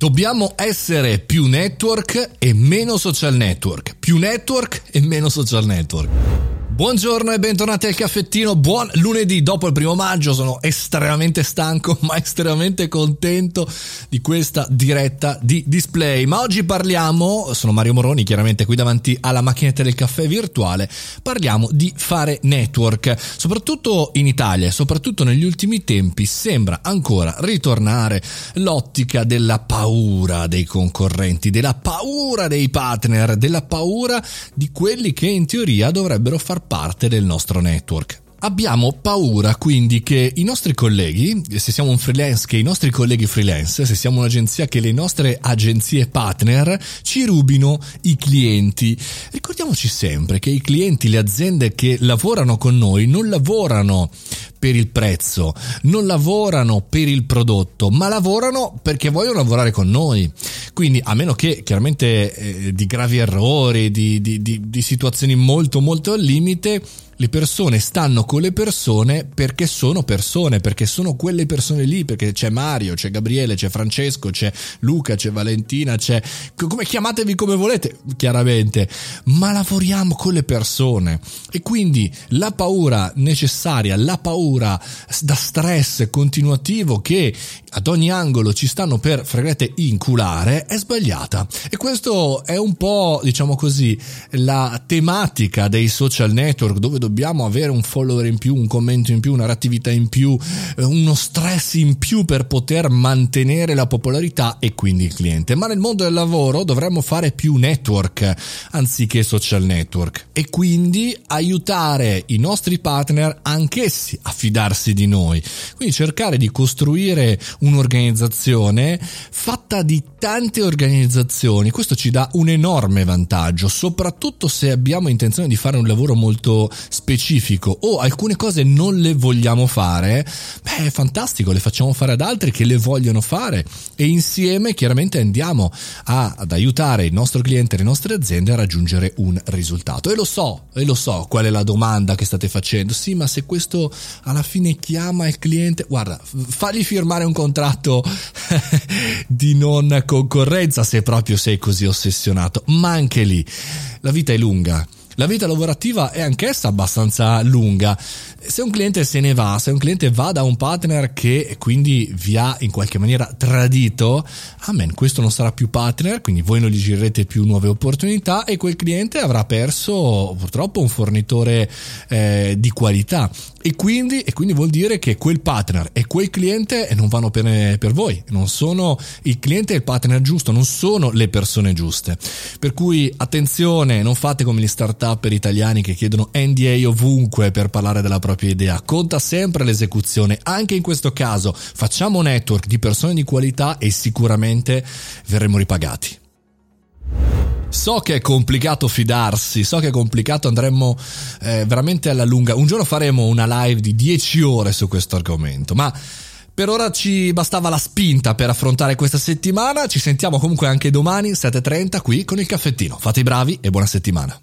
Dobbiamo essere più network e meno social network. Più network e meno social network. Buongiorno e bentornati al caffettino, buon lunedì. Dopo il primo maggio, sono estremamente stanco ma estremamente contento di questa diretta di display, ma oggi parliamo, sono Mario Moroni chiaramente qui davanti alla macchinetta del caffè virtuale, parliamo di fare network, soprattutto in Italia e soprattutto negli ultimi tempi sembra ancora ritornare l'ottica della paura dei concorrenti, della paura dei partner, della paura di quelli che in teoria dovrebbero far parte del nostro network. Abbiamo paura quindi che i nostri colleghi, se siamo un freelance, che i nostri colleghi freelance, se siamo un'agenzia, che le nostre agenzie partner ci rubino i clienti. Ricordiamoci sempre che i clienti, le aziende che lavorano con noi non lavorano per il prezzo, non lavorano per il prodotto, ma lavorano perché vogliono lavorare con noi. Quindi, a meno che chiaramente eh, di gravi errori, di, di, di, di situazioni molto molto al limite, le persone stanno con le persone perché sono persone, perché sono quelle persone lì, perché c'è Mario, c'è Gabriele, c'è Francesco, c'è Luca, c'è Valentina, c'è come chiamatevi come volete, chiaramente, ma lavoriamo con le persone. E quindi la paura necessaria, la paura da stress continuativo che ad ogni angolo ci stanno per fregrete inculare è sbagliata. E questo è un po' diciamo così la tematica dei social network dove dobbiamo avere un follower in più un commento in più una attività in più eh, uno stress in più per poter mantenere la popolarità e quindi il cliente ma nel mondo del lavoro dovremmo fare più network anziché social network e quindi aiutare i nostri partner anch'essi a fidarsi di noi quindi cercare di costruire un'organizzazione fatta di tante organizzazioni. Questo ci dà un enorme vantaggio, soprattutto se abbiamo intenzione di fare un lavoro molto specifico o alcune cose non le vogliamo fare. Beh, è fantastico, le facciamo fare ad altri che le vogliono fare e insieme chiaramente andiamo a, ad aiutare il nostro cliente e le nostre aziende a raggiungere un risultato. E lo so, e lo so qual è la domanda che state facendo. Sì, ma se questo alla fine chiama il cliente, guarda, fagli firmare un contratto di non concorrenza se proprio sei così ossessionato, ma anche lì la vita è lunga. La vita lavorativa è anch'essa abbastanza lunga. Se un cliente se ne va, se un cliente va da un partner che quindi vi ha in qualche maniera tradito, amen, questo non sarà più partner, quindi voi non gli girerete più nuove opportunità e quel cliente avrà perso purtroppo un fornitore eh, di qualità. E quindi, e quindi, vuol dire che quel partner e quel cliente non vanno bene per voi, non sono il cliente e il partner giusto, non sono le persone giuste. Per cui attenzione, non fate come gli start-up italiani che chiedono NDA ovunque per parlare della propria idea, conta sempre l'esecuzione. Anche in questo caso facciamo network di persone di qualità e sicuramente verremo ripagati. So che è complicato fidarsi, so che è complicato, andremo eh, veramente alla lunga. Un giorno faremo una live di 10 ore su questo argomento, ma per ora ci bastava la spinta per affrontare questa settimana. Ci sentiamo comunque anche domani 7.30 qui con il caffettino. Fate i bravi e buona settimana.